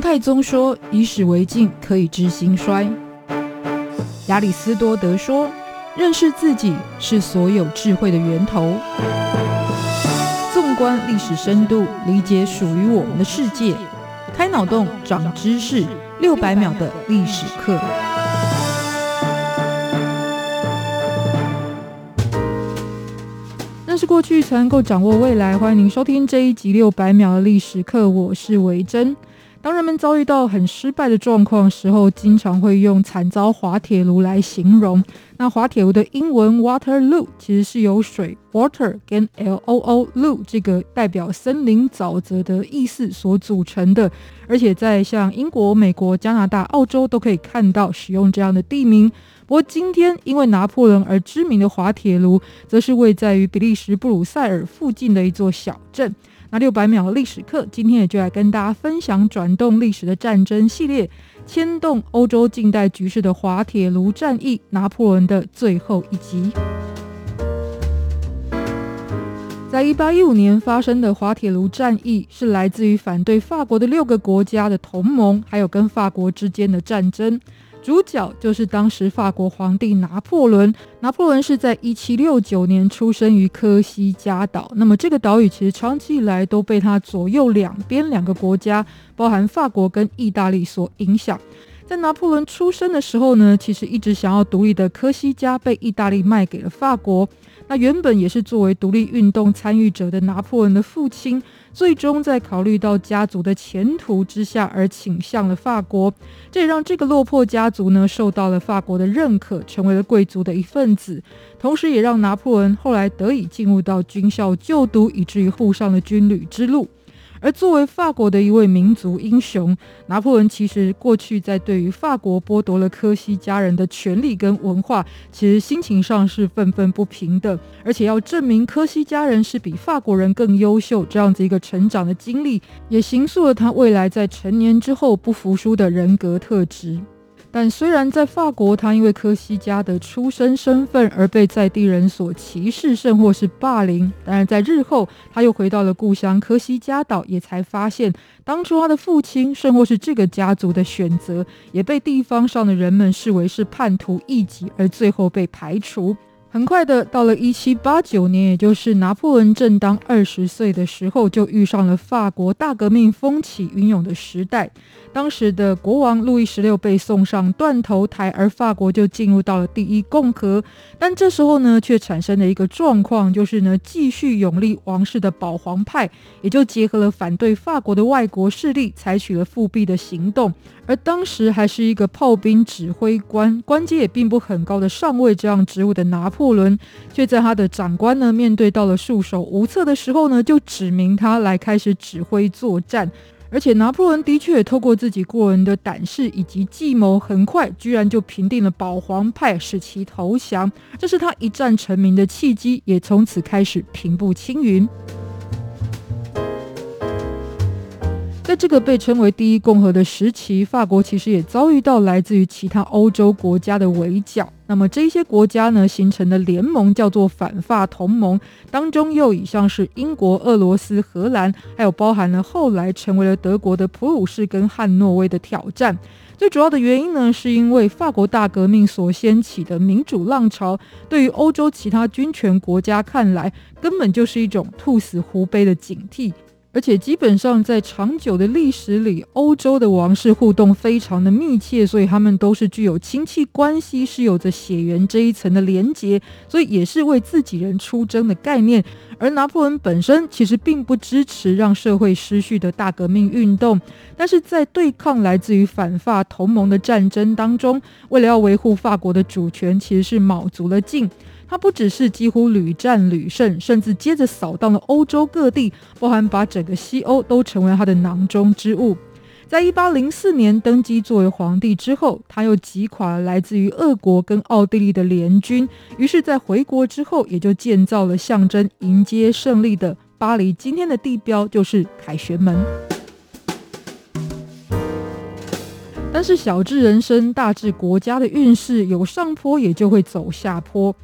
太宗说：“以史为镜，可以知兴衰。”亚里斯多德说：“认识自己是所有智慧的源头。”纵观历史深度，理解属于我们的世界，开脑洞，长知识，六百秒的历史课。认识过去，才能够掌握未来。欢迎您收听这一集六百秒的历史课，我是维珍。当人们遭遇到很失败的状况时候，经常会用惨遭滑铁卢来形容。那滑铁卢的英文 Waterloo 其实是由水 water 跟 L O O Loo 这个代表森林沼泽的意思所组成的，而且在像英国、美国、加拿大、澳洲都可以看到使用这样的地名。不过今天因为拿破仑而知名的滑铁卢，则是位在于比利时布鲁塞尔附近的一座小镇。那六百秒的历史课，今天也就来跟大家分享转动历史的战争系列，牵动欧洲近代局势的滑铁卢战役——拿破仑的最后一集。在一八一五年发生的滑铁卢战役，是来自于反对法国的六个国家的同盟，还有跟法国之间的战争。主角就是当时法国皇帝拿破仑。拿破仑是在一七六九年出生于科西嘉岛。那么这个岛屿其实长期以来都被他左右两边两个国家，包含法国跟意大利所影响。在拿破仑出生的时候呢，其实一直想要独立的科西嘉被意大利卖给了法国。那原本也是作为独立运动参与者的拿破仑的父亲。最终在考虑到家族的前途之下，而倾向了法国，这也让这个落魄家族呢受到了法国的认可，成为了贵族的一份子，同时也让拿破仑后来得以进入到军校就读，以至于步上了军旅之路。而作为法国的一位民族英雄，拿破仑其实过去在对于法国剥夺了科西家人的权利跟文化，其实心情上是愤愤不平的，而且要证明科西家人是比法国人更优秀，这样子一个成长的经历，也形塑了他未来在成年之后不服输的人格特质。但虽然在法国，他因为科西嘉的出身身份而被在地人所歧视，甚或是霸凌，但是在日后，他又回到了故乡科西嘉岛，也才发现当初他的父亲，甚或是这个家族的选择，也被地方上的人们视为是叛徒异己，而最后被排除。很快的，到了一七八九年，也就是拿破仑正当二十岁的时候，就遇上了法国大革命风起云涌的时代。当时的国王路易十六被送上断头台，而法国就进入到了第一共和。但这时候呢，却产生了一个状况，就是呢，继续拥立王室的保皇派，也就结合了反对法国的外国势力，采取了复辟的行动。而当时还是一个炮兵指挥官，官阶也并不很高的上尉这样职务的拿破破仑，却在他的长官呢面对到了束手无策的时候呢，就指明他来开始指挥作战。而且拿破仑的确透过自己过人的胆识以及计谋，很快居然就平定了保皇派，使其投降。这是他一战成名的契机，也从此开始平步青云。在这个被称为第一共和的时期，法国其实也遭遇到来自于其他欧洲国家的围剿。那么这些国家呢，形成的联盟叫做反法同盟，当中又以上是英国、俄罗斯、荷兰，还有包含了后来成为了德国的普鲁士跟汉诺威的挑战。最主要的原因呢，是因为法国大革命所掀起的民主浪潮，对于欧洲其他军权国家看来，根本就是一种兔死狐悲的警惕。而且基本上在长久的历史里，欧洲的王室互动非常的密切，所以他们都是具有亲戚关系，是有着血缘这一层的连结，所以也是为自己人出征的概念。而拿破仑本身其实并不支持让社会失序的大革命运动，但是在对抗来自于反法同盟的战争当中，为了要维护法国的主权，其实是卯足了劲。他不只是几乎屡战屡胜，甚至接着扫荡了欧洲各地，包含把整个西欧都成为他的囊中之物。在一八零四年登基作为皇帝之后，他又击垮了来自于俄国跟奥地利的联军，于是，在回国之后，也就建造了象征迎接胜利的巴黎。今天的地标就是凯旋门。但是，小至人生，大至国家的运势，有上坡也就会走下坡。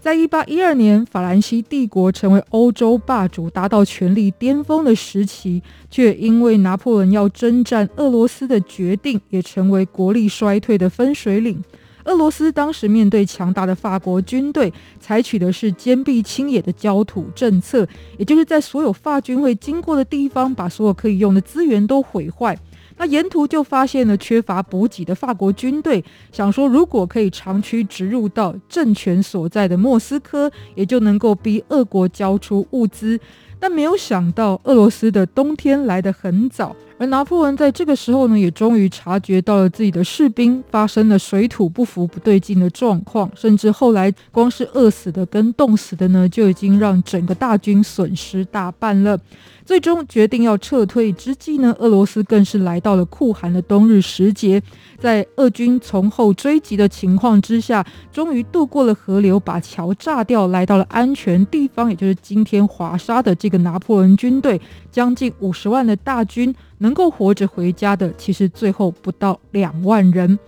在一八一二年，法兰西帝国成为欧洲霸主，达到权力巅峰的时期，却因为拿破仑要征战俄罗斯的决定，也成为国力衰退的分水岭。俄罗斯当时面对强大的法国军队，采取的是坚壁清野的焦土政策，也就是在所有法军会经过的地方，把所有可以用的资源都毁坏。那沿途就发现了缺乏补给的法国军队，想说如果可以长驱直入到政权所在的莫斯科，也就能够逼俄国交出物资。但没有想到，俄罗斯的冬天来得很早，而拿破仑在这个时候呢，也终于察觉到了自己的士兵发生了水土不服、不对劲的状况，甚至后来光是饿死的跟冻死的呢，就已经让整个大军损失大半了。最终决定要撤退之际呢，俄罗斯更是来到了酷寒的冬日时节，在俄军从后追击的情况之下，终于渡过了河流，把桥炸掉，来到了安全地方，也就是今天华沙的这个拿破仑军队，将近五十万的大军能够活着回家的，其实最后不到两万人。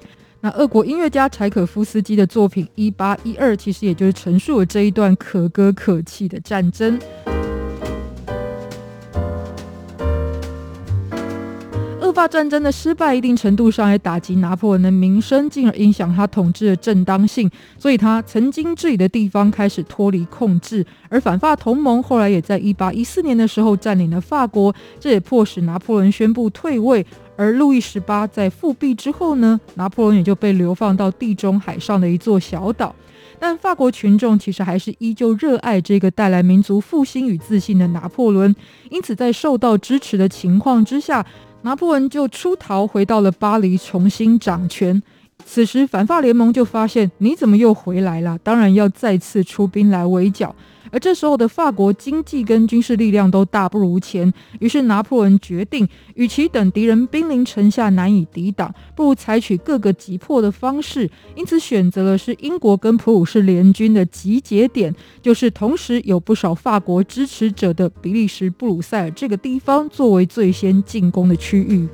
那俄国音乐家柴可夫斯基的作品《一八一二》，其实也就是陈述了这一段可歌可泣的战争。俄法战争的失败，一定程度上也打击拿破仑的名声，进而影响他统治的正当性。所以，他曾经治理的地方开始脱离控制。而反法同盟后来也在一八一四年的时候占领了法国，这也迫使拿破仑宣布退位。而路易十八在复辟之后呢，拿破仑也就被流放到地中海上的一座小岛。但法国群众其实还是依旧热爱这个带来民族复兴与自信的拿破仑，因此在受到支持的情况之下。拿破仑就出逃回到了巴黎，重新掌权。此时反法联盟就发现，你怎么又回来了？当然要再次出兵来围剿。而这时候的法国经济跟军事力量都大不如前，于是拿破仑决定，与其等敌人兵临城下难以抵挡，不如采取各个击破的方式。因此选择了是英国跟普鲁士联军的集结点，就是同时有不少法国支持者的比利时布鲁塞尔这个地方，作为最先进攻的区域。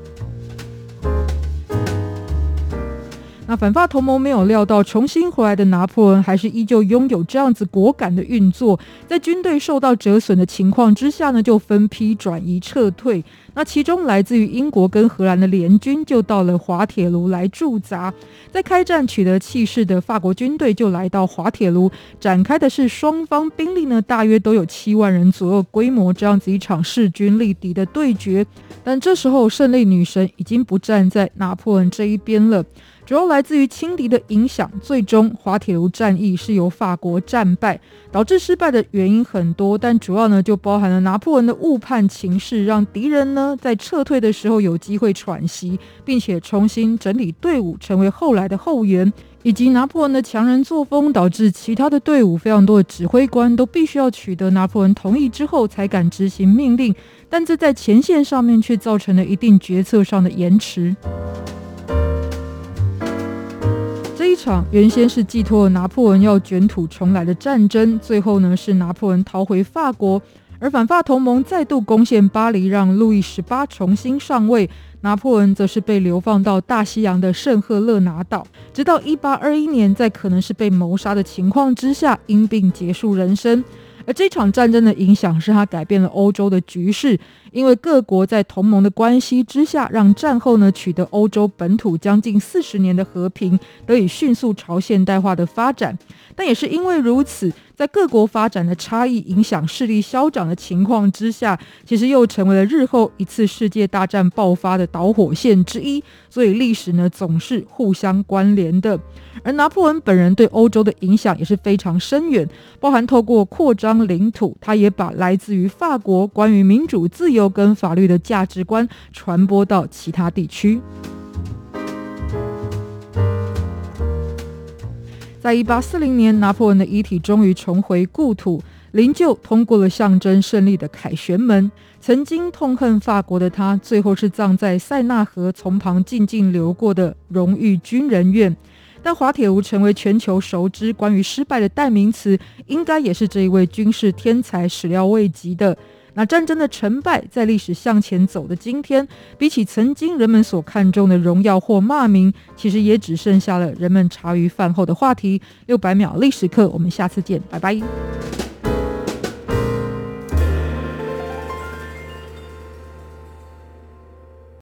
那反法同盟没有料到，重新回来的拿破仑还是依旧拥有这样子果敢的运作，在军队受到折损的情况之下呢，就分批转移撤退。那其中来自于英国跟荷兰的联军就到了滑铁卢来驻扎，在开战取得气势的法国军队就来到滑铁卢，展开的是双方兵力呢大约都有七万人左右规模这样子一场势均力敌的对决。但这时候胜利女神已经不站在拿破仑这一边了。主要来自于轻敌的影响，最终滑铁卢战役是由法国战败，导致失败的原因很多，但主要呢就包含了拿破仑的误判情势，让敌人呢在撤退的时候有机会喘息，并且重新整理队伍，成为后来的后援，以及拿破仑的强人作风，导致其他的队伍非常多的指挥官都必须要取得拿破仑同意之后才敢执行命令，但这在前线上面却造成了一定决策上的延迟。这场原先是寄托了拿破仑要卷土重来的战争，最后呢是拿破仑逃回法国，而反法同盟再度攻陷巴黎，让路易十八重新上位。拿破仑则是被流放到大西洋的圣赫勒拿岛，直到一八二一年，在可能是被谋杀的情况之下，因病结束人生。而这场战争的影响是他改变了欧洲的局势，因为各国在同盟的关系之下，让战后呢取得欧洲本土将近四十年的和平得以迅速朝现代化的发展。但也是因为如此，在各国发展的差异影响势力消长的情况之下，其实又成为了日后一次世界大战爆发的导火线之一。所以历史呢总是互相关联的。而拿破仑本人对欧洲的影响也是非常深远，包含透过扩张领土，他也把来自于法国关于民主、自由都跟法律的价值观传播到其他地区。在一八四零年，拿破仑的遗体终于重回故土，灵柩通过了象征胜利的凯旋门。曾经痛恨法国的他，最后是葬在塞纳河从旁静静流过的荣誉军人院。但滑铁卢成为全球熟知关于失败的代名词，应该也是这一位军事天才始料未及的。那战争的成败，在历史向前走的今天，比起曾经人们所看重的荣耀或骂名，其实也只剩下了人们茶余饭后的话题。六百秒历史课，我们下次见，拜拜。